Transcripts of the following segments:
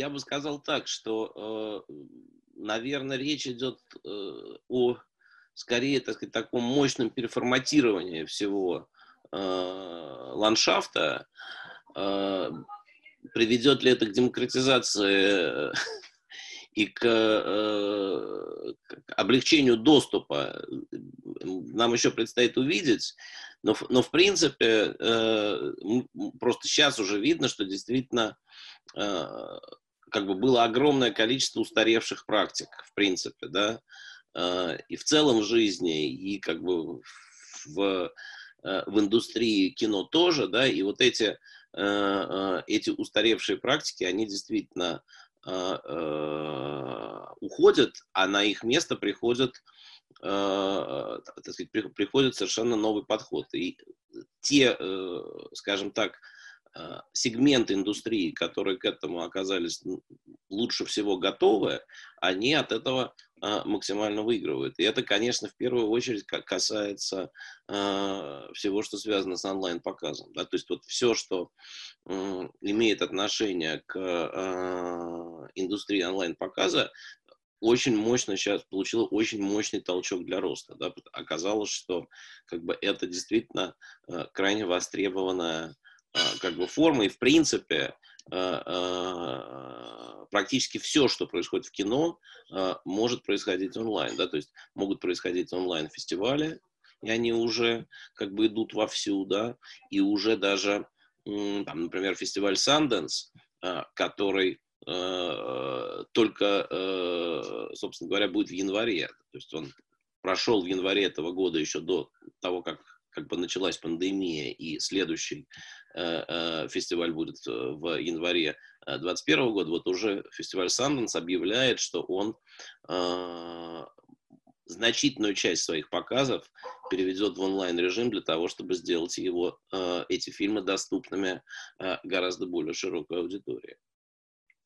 я бы сказал так, что, э, наверное, речь идет э, о, скорее, так сказать, таком мощном переформатировании всего э, ландшафта. Приведет ли это к демократизации и к, к облегчению доступа? Нам еще предстоит увидеть. Но, но в принципе, просто сейчас уже видно, что действительно Э, как бы было огромное количество устаревших практик, в принципе, да, э, и в целом в жизни, и как бы в, э, в индустрии кино тоже, да, и вот эти, эти устаревшие практики, они действительно уходят, а на их место приходят, так сказать, приходит совершенно новый подход. И те, скажем так, а, сегменты индустрии, которые к этому оказались лучше всего готовы, они от этого а, максимально выигрывают. И это, конечно, в первую очередь касается а, всего, что связано с онлайн-показом. То есть вот все, что имеет отношение к индустрии онлайн-показа, очень мощно сейчас получила очень мощный толчок для роста. Да? Оказалось, что как бы это действительно крайне востребованная а, как бы формы, и в принципе а, а, практически все, что происходит в кино, может происходить онлайн, да, то есть могут происходить онлайн-фестивали, и они уже как бы идут вовсю, да, и уже даже, там, например, фестиваль Sundance, который только, собственно говоря, будет в январе, то есть он прошел в январе этого года еще до того, как как бы началась пандемия, и следующий э, э, фестиваль будет э, в январе 2021 года, вот уже фестиваль Sundance объявляет, что он значительную часть своих показов переведет в онлайн-режим для того, чтобы сделать его, эти фильмы доступными гораздо более широкой аудитории.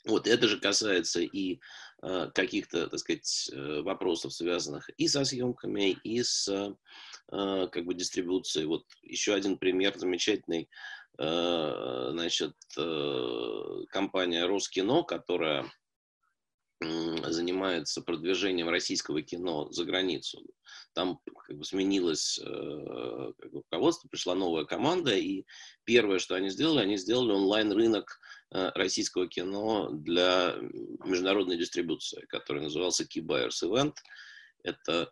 Вот это же касается и э, каких-то, так сказать, вопросов, связанных и со съемками, и с э, как бы дистрибуцией. Вот еще один пример замечательный, э, значит, э, компания Роскино, которая занимается продвижением российского кино за границу. Там как бы сменилось э, как бы, руководство, пришла новая команда, и первое, что они сделали, они сделали онлайн-рынок э, российского кино для международной дистрибуции, который назывался Key Buyers Event. Это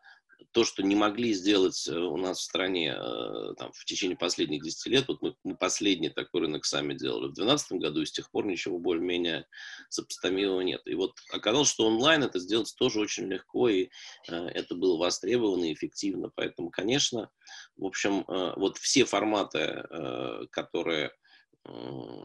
то, что не могли сделать э, у нас в стране э, там, в течение последних 10 лет, вот мы, мы последний такой рынок сами делали в 2012 году, и с тех пор ничего более-менее сопоставимого нет. И вот оказалось, что онлайн это сделать тоже очень легко, и э, это было востребовано и эффективно. Поэтому, конечно, в общем, э, вот все форматы, э, которые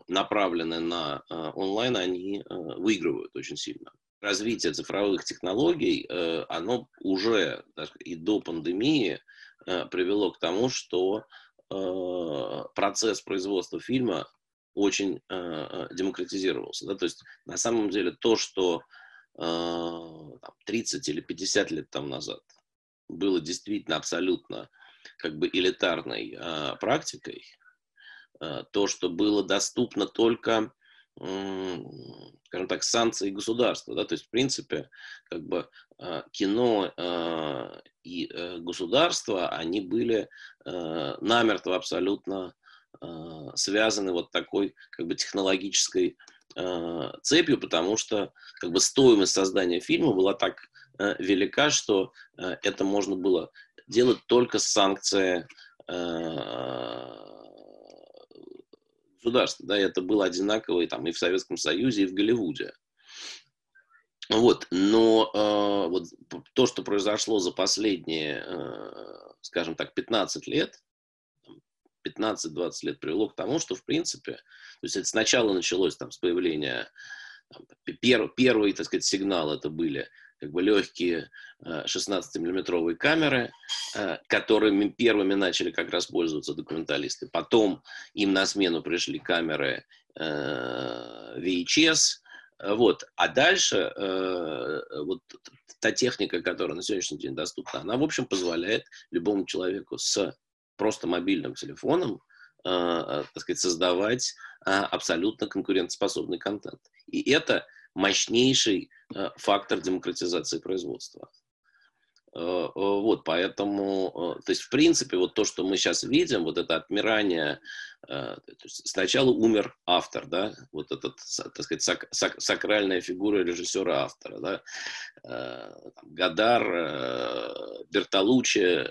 направлены на онлайн, они выигрывают очень сильно развитие цифровых технологий, э, оно уже и до пандемии э, привело к тому, что э, процесс производства фильма очень демократизировался. Да? То есть на самом деле то, что 30 или 50 лет там назад было действительно абсолютно как бы элитарной практикой, то, что было доступно только скажем так, санкции государства. Да? То есть, в принципе, как бы а, кино а, и э, государство, они были э, намертво абсолютно связаны вот такой как бы технологической цепью, потому что как бы стоимость создания фильма была так э, велика, что это можно было делать только с санкцией государств. Да, это было одинаково и, там, и в Советском Союзе, и в Голливуде. Вот, но э, вот то, что произошло за последние, э, скажем так, 15 лет, 15-20 лет привело к тому, что, в принципе, то есть это сначала началось там с появления, там, пер, первый, так сказать, сигнал это были как бы легкие 16-миллиметровые э, камеры, э, которыми первыми начали как раз пользоваться документалисты. Потом им на смену пришли камеры э, VHS, вот. А дальше вот та техника, которая на сегодняшний день доступна, она, в общем, позволяет любому человеку с просто мобильным телефоном так сказать, создавать абсолютно конкурентоспособный контент. И это мощнейший э, фактор демократизации производства. Э, э, вот, поэтому, то есть, в принципе, вот то, что мы сейчас видим, вот это отмирание, сначала умер автор, да, вот этот, так сказать, сак, сак, сакральная фигура режиссера-автора, да, Гадар, Бертолуччи,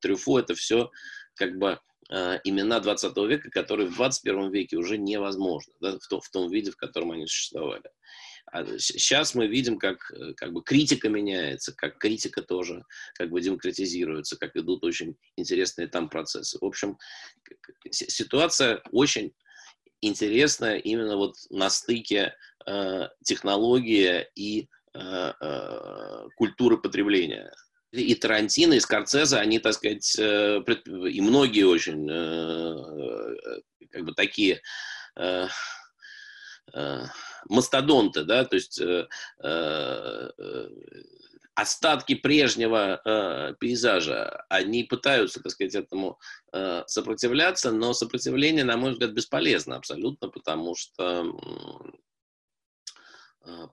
Трюфо, это все как бы имена 20 века, которые в 21 веке уже невозможно, да, в, том, в том виде, в котором они существовали. А сейчас мы видим, как, э, как бы критика меняется, как критика тоже как бы демократизируется, как идут очень интересные там процессы. В общем, ситуация очень интересная именно вот на стыке э, технологии и э, э, культуры потребления. И Тарантино, и Скорцезе, они, так сказать, э, и многие очень э, как бы такие Э, мастодонты, да, то есть э, э, остатки прежнего э, пейзажа, они пытаются, так сказать, этому э, сопротивляться, но сопротивление, на мой взгляд, бесполезно абсолютно, потому что э,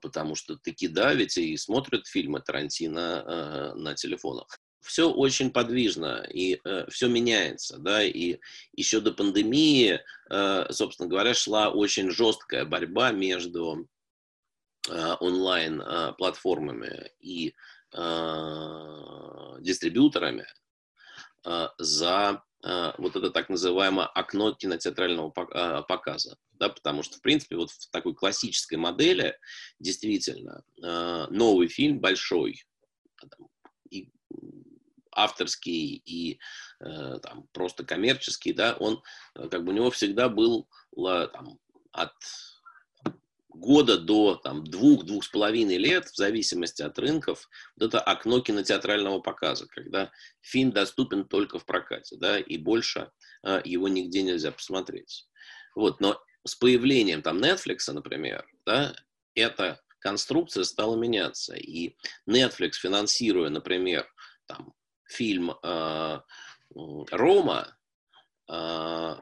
потому что таки да, ведь и смотрят фильмы Тарантино э, на телефонах. Все очень подвижно и э, все меняется, да, и еще до пандемии, э, собственно говоря, шла очень жесткая борьба между э, онлайн-платформами и э, дистрибьюторами э, за вот это так называемое окно кинотеатрального э, показа, да, потому что, в принципе, вот в такой классической модели действительно э, новый фильм большой, и авторский и э, там, просто коммерческий, да, он э, как бы у него всегда был там, от года до там, двух-двух с половиной лет, в зависимости от рынков, вот это окно кинотеатрального показа, когда фильм доступен только в прокате, да, и больше э, его нигде нельзя посмотреть. Вот, но с появлением там Netflix, например, да, эта конструкция стала меняться, и Netflix, финансируя, например, там, фильм э, Рома э,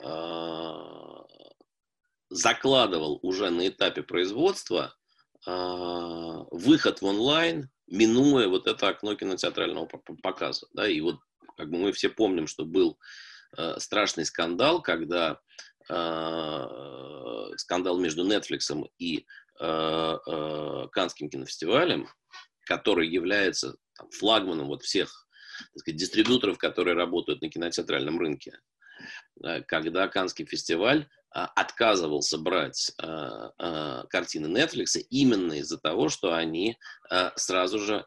э, закладывал уже на этапе производства выход в онлайн, минуя вот это окно кинотеатрального показа. Да, и вот как бы мы все помним, что был страшный скандал, когда скандал между Netflix и Канским кинофестивалем, который является там, флагманом вот всех так сказать, дистрибьюторов, которые работают на кинотеатральном рынке. Э, когда Канский фестиваль отказывался брать а, а, картины Netflix именно из-за того, что они сразу же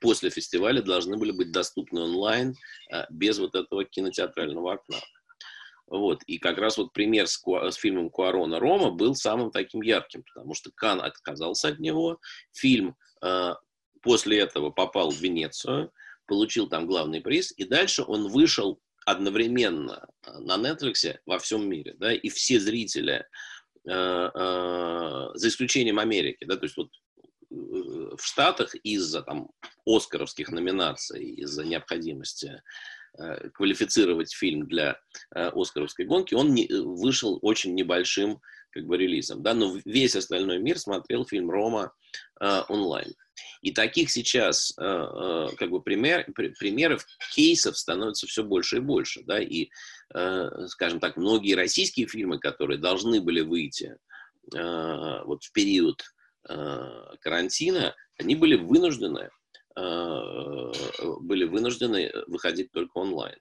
после фестиваля должны были быть доступны онлайн без вот этого кинотеатрального окна. Вот. И как раз вот пример с, с фильмом Куарона Рома был самым таким ярким, потому что Кан отказался от него. Фильм э, после этого попал в Венецию, получил там главный приз, и дальше он вышел одновременно на Netflix во всем мире, да, и все зрители, э, э, за исключением Америки, да, то есть вот э, в Штатах из-за там оскаровских номинаций, из-за необходимости э, квалифицировать фильм для э, оскаровской гонки, он не, вышел очень небольшим как бы релизом, да, но весь остальной мир смотрел фильм Рома э, онлайн. И таких сейчас э, э, как бы пример, примеров, кейсов становится все больше и больше. Да? И, э, скажем так, многие российские фильмы, которые должны были выйти вот в период карантина, они были вынуждены, были вынуждены выходить только онлайн.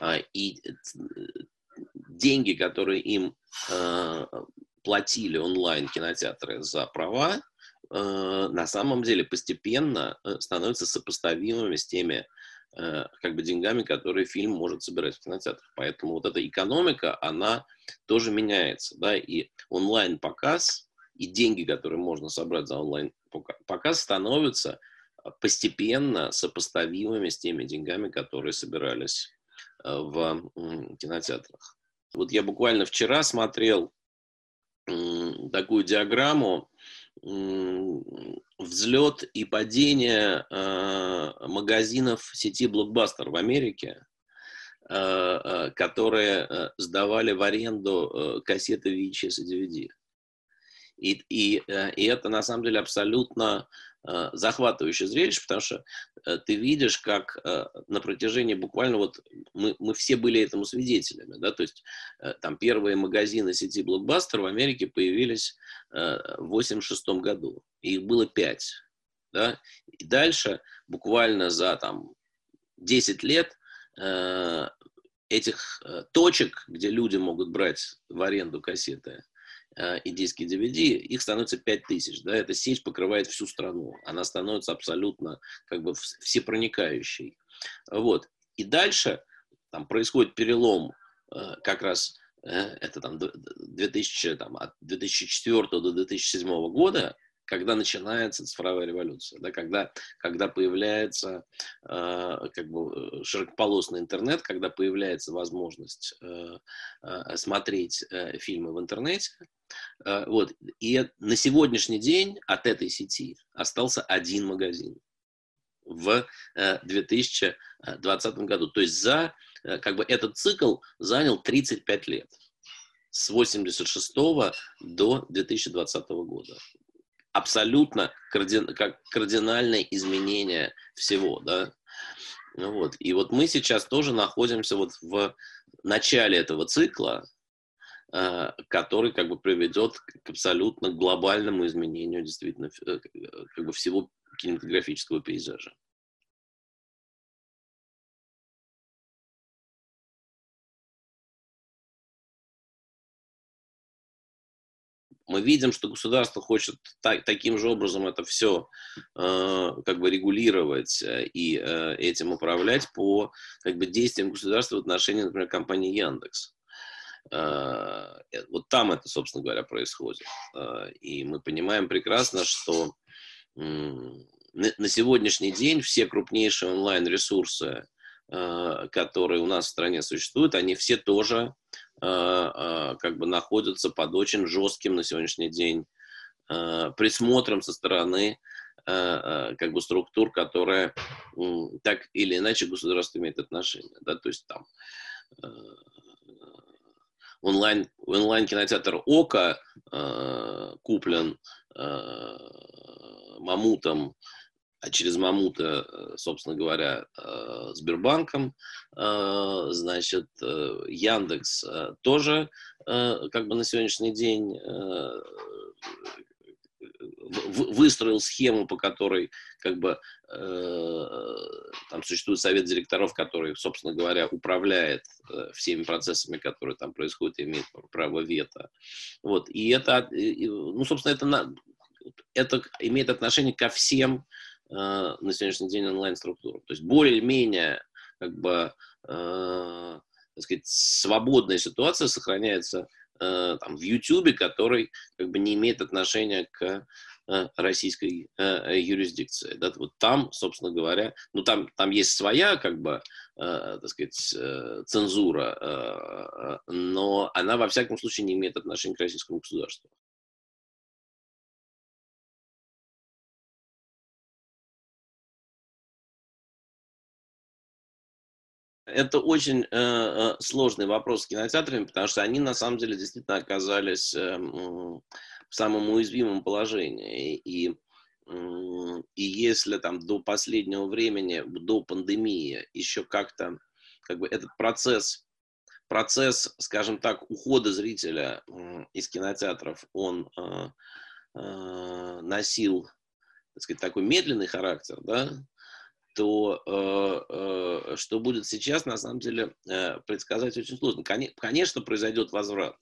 А, и деньги, которые им платили онлайн кинотеатры за права, Э, на самом деле постепенно э, становятся сопоставимыми с теми э, как бы деньгами, которые фильм может собирать в кинотеатрах. Поэтому вот эта экономика, она тоже меняется, да, и онлайн-показ, и деньги, которые можно собрать за онлайн-показ, становятся постепенно сопоставимыми с теми деньгами, которые собирались в кинотеатрах. Вот я буквально вчера смотрел такую диаграмму, взлет и падение э, магазинов сети Blockbuster в Америке, э, э, которые сдавали в аренду кассеты VHS и DVD. И, и, и это на самом деле абсолютно захватывающее зрелище, потому что ты видишь, как на протяжении буквально вот мы, мы все были этому свидетелями, да, то есть там первые магазины сети Blockbuster в Америке появились в 86 году, их было пять, да, и дальше буквально за там 10 лет э, этих э, точек, где люди могут брать в аренду кассеты э, и диски DVD, их становится 5000. Да? Эта сеть покрывает всю страну. Она становится абсолютно как бы всепроникающей. Вот. И дальше там происходит перелом э, как раз э, это там 2000, там, от 2004 до 2007 года, когда начинается цифровая революция, да, когда, когда появляется э, как бы э, широкополосный интернет, когда появляется возможность э, э, смотреть э, фильмы в интернете. Э, вот. И на сегодняшний день от этой сети остался один магазин в э, 2020 году. То есть за э, как бы этот цикл занял 35 лет с 86 до 2020 года абсолютно кардин, как кардинальное изменение всего, да. Ну вот. И вот мы сейчас тоже находимся вот в начале этого цикла, э, который как бы приведет к абсолютно глобальному изменению действительно э, как бы всего кинематографического пейзажа. Мы видим, что государство хочет так, таким же образом это все э, как бы регулировать э, и э, этим управлять по как бы действиям государства в отношении, например, компании Яндекс. Э, э вот там это, собственно говоря, происходит. Э, и мы понимаем прекрасно, что э, на, сегодняшний день все крупнейшие онлайн-ресурсы, э, которые у нас в стране существуют, они все тоже как бы находятся под очень жестким на сегодняшний день э, присмотром со стороны как бы структур, которые так или иначе государство имеет отношение. Да? То есть там онлайн, онлайн кинотеатр Ока куплен Мамутом а через Мамута, э, собственно говоря, э, Сбербанком, э, значит, Яндекс тоже как бы на сегодняшний день выстроил схему, по которой как бы там существует совет директоров, который, собственно говоря, управляет всеми процессами, которые там происходят, и имеет право вето. Вот. И это, ну, собственно, это, это имеет отношение ко всем Э, на сегодняшний день онлайн-структуру. То есть более-менее как бы, э, так сказать, свободная ситуация сохраняется э, там, в YouTube, который как бы не имеет отношения к э, российской э, юрисдикции. Да, вот там, собственно говоря, ну там, там есть своя, как бы, э, так сказать, э, цензура, э, но она во всяком случае не имеет отношения к российскому государству. Это очень э, э, сложный вопрос с кинотеатрами, потому что они на самом деле действительно оказались э, в самом уязвимом положении. И, и если там до последнего времени, до пандемии, еще как-то как бы этот процесс, процесс, скажем так, ухода зрителя из кинотеатров, он э, э, носил, так сказать, такой медленный характер, да, то э, э, что будет сейчас, на самом деле, э, предсказать очень сложно. Конечно, произойдет возврат.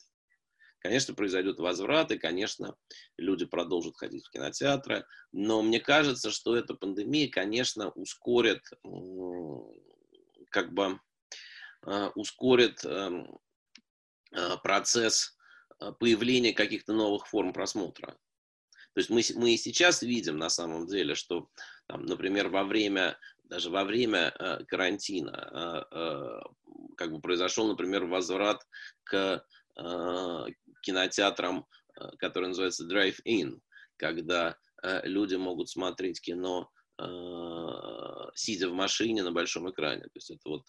Конечно, произойдет возврат, и, конечно, люди продолжат ходить в кинотеатры. Но мне кажется, что эта пандемия, конечно, ускорит, как бы, ускорит эм, процесс появления каких-то новых форм просмотра. То есть мы, мы и сейчас видим на самом деле, что, там, например, во время, даже во время э, карантина э, э, как бы произошел, например, возврат к э, кинотеатрам, э, который называется Drive-In, когда э, люди могут смотреть кино, э, сидя в машине на большом экране. То есть это вот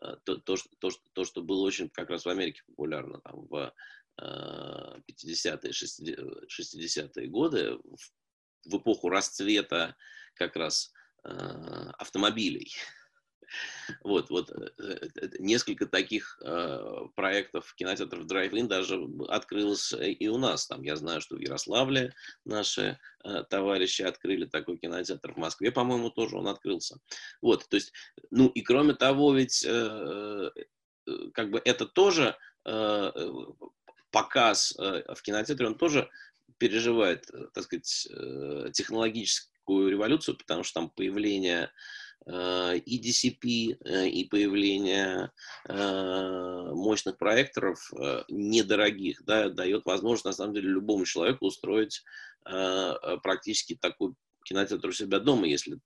э, то, то, что, то, что, то, что было очень как раз в Америке популярно, там, в 50-е, 60-е годы, в эпоху расцвета как раз автомобилей. Вот, вот э, э, несколько таких э, проектов кинотеатров Drive-In даже открылось и у нас. Там я знаю, что в Ярославле наши товарищи открыли такой кинотеатр. В Москве, по-моему, тоже он открылся. Вот, то есть, ну и кроме того, ведь как бы это тоже показ в кинотеатре, он тоже переживает, так сказать, технологическую революцию, потому что там появление Э, и DCP, э, и появление э, мощных проекторов недорогих, да, дает возможность, на самом деле, любому человеку устроить практически такой кинотеатр у себя дома, если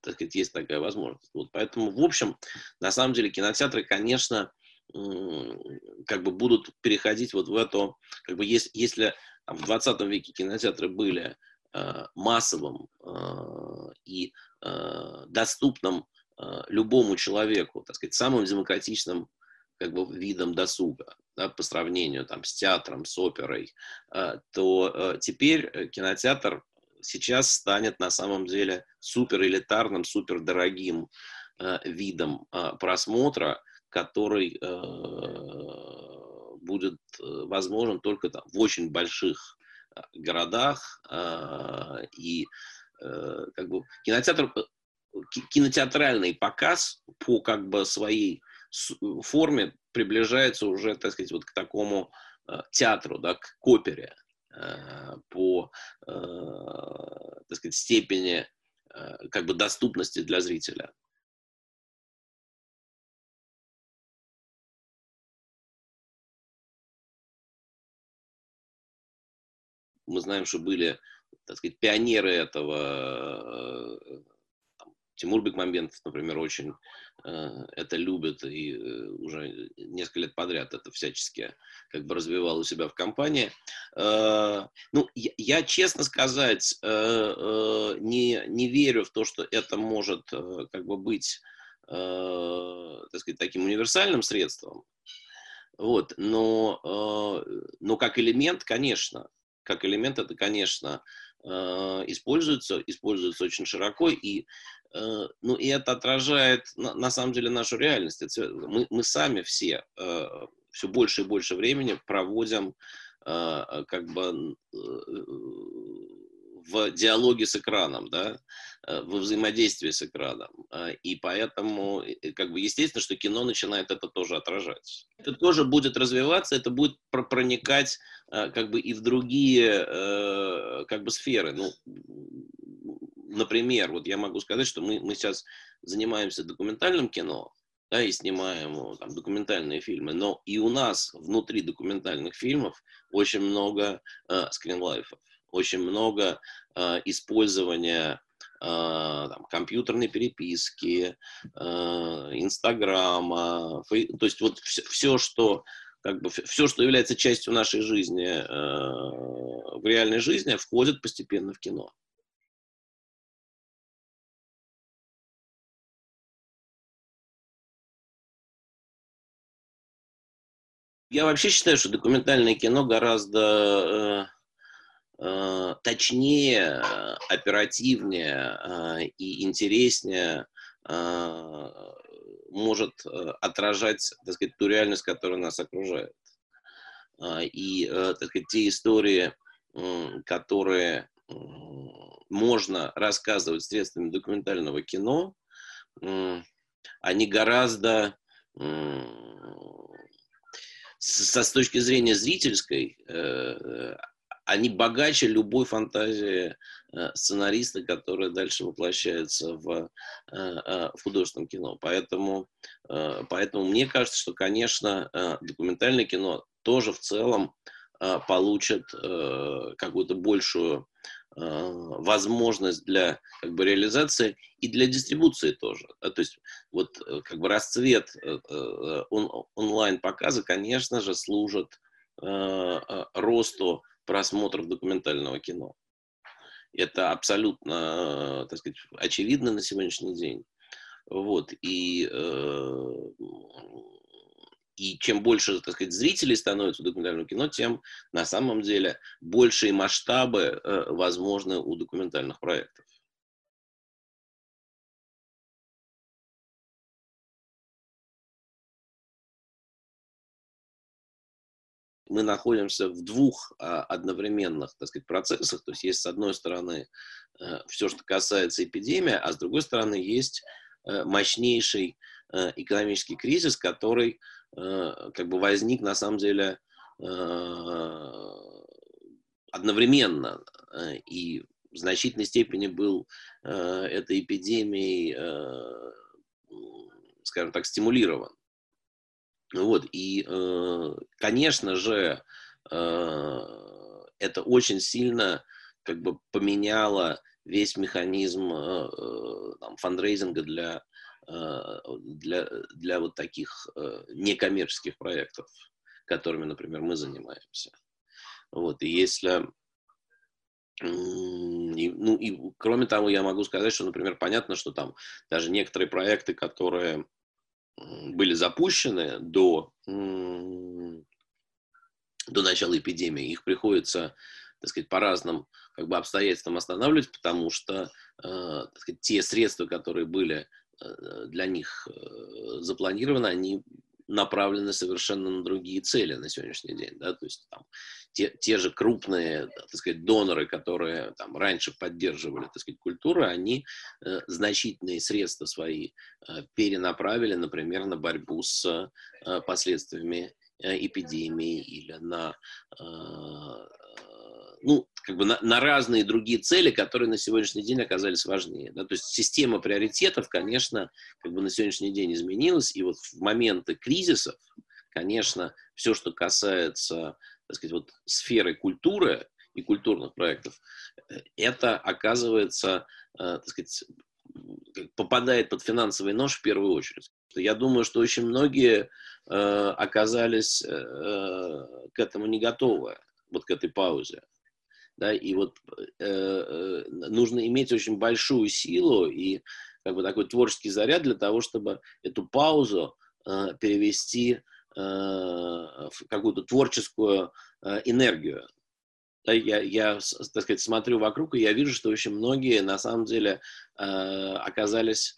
так сказать, есть такая возможность. Вот поэтому, в общем, на самом деле кинотеатры, конечно, как бы будут переходить вот в это, как бы если, если в 20 веке кинотеатры были Э, массовым э, и э, доступным любому человеку, так сказать, самым демократичным как бы видом досуга, да, по сравнению там, с театром, с оперой, то теперь кинотеатр сейчас станет на самом деле супер элитарным, супер дорогим видом просмотра, который будет возможен только там, в очень больших городах, а, и э, как бы кинотеатр, э, кинотеатральный показ по как бы своей форме приближается уже, так сказать, вот к такому э, театру, да, к опере по, так сказать, степени как бы доступности для зрителя. Мы знаем, что были, так сказать, пионеры этого. Э, там, Тимур Бекмамбетов, например, очень э, это любит и э, уже несколько лет подряд это всячески как бы развивал у себя в компании. Ну, я, я, честно сказать, не, не верю в то, что это может как бы быть, так сказать, таким универсальным средством. Вот, но, но как элемент, конечно, как элемент это, конечно, э, используется, используется очень широко, и, э, ну, и это отражает на, на самом деле нашу реальность. Мы, мы сами все э, все больше и больше времени проводим как бы в диалоге с экраном, да, э, во взаимодействии с экраном. А, и поэтому, как бы, естественно, что кино начинает это тоже отражать. Это тоже будет развиваться, это будет проникать как бы и в другие э, как бы сферы. Ну, например, вот я могу сказать, что мы, мы сейчас занимаемся документальным кино, да, и снимаем там, документальные фильмы, но и у нас внутри документальных фильмов очень много э, скринлайфов очень много э, использования э, там, компьютерной переписки, э, Инстаграма, фей... то есть вот все, все, что как бы все, что является частью нашей жизни э, в реальной жизни, входит постепенно в кино. Я вообще считаю, что документальное кино гораздо Э, точнее, оперативнее э, и интереснее э, может отражать, так сказать, ту реальность, которая нас окружает. И, так сказать, те истории, которые можно рассказывать средствами документального кино, они гораздо со с точки зрения зрительской, они богаче любой фантазии э, сценариста, которая дальше воплощается в, э, э, в художественном кино. Поэтому, поэтому мне кажется, что, конечно, документальное кино тоже в целом получит какую-то большую возможность для как бы, реализации и для дистрибуции тоже. То есть вот как бы расцвет он, онлайн-показа, конечно же, служит росту просмотров документального кино. Это абсолютно, так сказать, очевидно на сегодняшний день. Вот, и, э, и чем больше, так сказать, зрителей становится у документального кино, тем на самом деле большие масштабы э, возможны у документальных проектов. Мы находимся в двух а, одновременных, так сказать, процессах. То есть есть, с одной стороны, э, все, что касается эпидемии, а с другой стороны, есть э, мощнейший э, экономический кризис, который как бы возник, на самом деле, одновременно и в значительной степени был этой эпидемией, скажем так, стимулирован. Вот, и, э, конечно же, э, это очень сильно как бы поменяло весь механизм э, там, фандрейзинга для, для, для вот таких некоммерческих проектов, которыми, например, мы занимаемся. Вот, и если и, ну, и кроме того, я могу сказать, что, например, понятно, что там даже некоторые проекты, которые были запущены до, до начала эпидемии, их приходится, так сказать, по разным как бы, обстоятельствам останавливать, потому что э, так сказать, те средства, которые были э, для них э, запланированы, они направлены совершенно на другие цели на сегодняшний день. Да? То есть там, те, те же крупные так сказать, доноры, которые там, раньше поддерживали так сказать, культуру, они э, значительные средства свои э, перенаправили, например, на борьбу с э, последствиями э, эпидемии или на э, ну, как бы на, на разные другие цели, которые на сегодняшний день оказались важнее. Да? То есть система приоритетов, конечно, как бы на сегодняшний день изменилась, и вот в моменты кризисов, конечно, все, что касается, так сказать, вот сферы культуры и культурных проектов, э, это оказывается, э, так сказать, попадает под финансовый нож в первую очередь. Я думаю, что очень многие э, оказались к этому не готовы, вот к этой паузе да, и вот э, э, нужно иметь очень большую силу и как бы такой творческий заряд для того, чтобы эту паузу э, перевести э, в какую-то творческую э, энергию. Да, я, я, так сказать, смотрю вокруг, и я вижу, что очень многие на самом деле э, оказались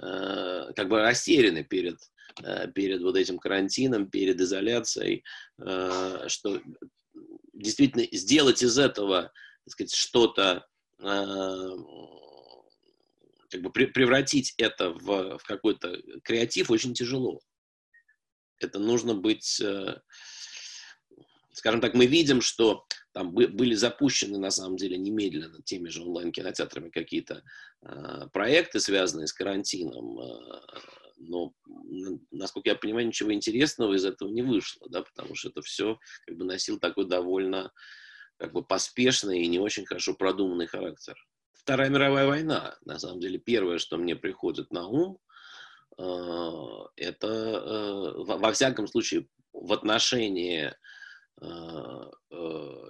э, как бы растеряны перед, э, перед вот этим карантином, перед изоляцией, э, что действительно сделать из этого, так сказать, что-то, э, как бы превратить это в, в какой-то креатив очень тяжело. Это нужно быть, э, скажем так, мы видим, что там были запущены на самом деле немедленно теми же онлайн-кинотеатрами какие-то э, проекты, связанные с карантином, но, насколько я понимаю, ничего интересного из этого не вышло, да, потому что это все как бы носил такой довольно как бы поспешный и не очень хорошо продуманный характер. Вторая мировая война, на самом деле, первое, что мне приходит на ум, э, это, э, во всяком случае, в отношении э,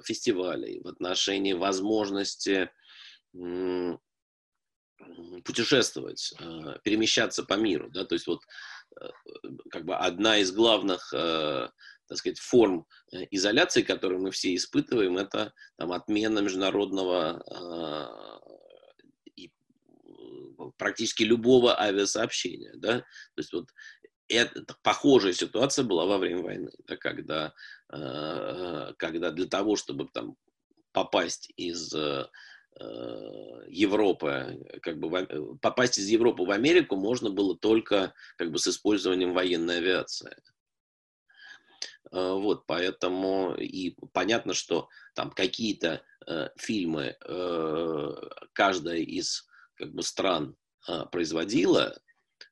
фестивалей, в отношении возможности путешествовать, э, перемещаться по миру, да, то есть вот э, как бы одна из главных, э, так сказать, форм изоляции, которую мы все испытываем, это там отмена международного и практически любого авиасообщения, да, то есть вот это, похожая ситуация была во время войны, да, когда, когда для того, чтобы там попасть из Европы, как бы в, попасть из Европы в Америку можно было только как бы с использованием военной авиации. Э, вот, поэтому и понятно, что там какие-то э, фильмы э, каждая из как бы стран э, производила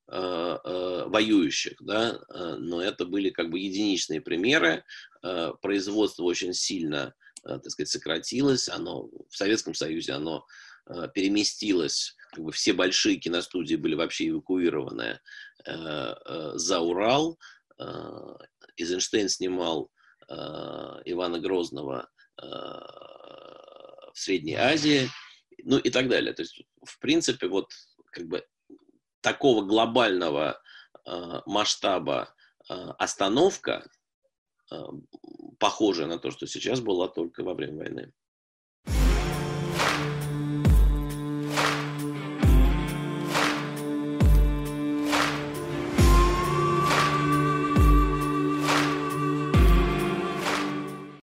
э, э, воюющих, да, э, но это были как бы единичные примеры. Э, производство очень сильно Э, так сказать, сократилось, оно в Советском Союзе оно э, переместилось, как бы все большие киностудии были вообще эвакуированы э, за Урал. Эйзенштейн снимал Ивана Грозного в Средней Азии, ну и так далее. То есть, в принципе, вот как бы такого глобального масштаба остановка, похожая на то, что сейчас была только во время войны.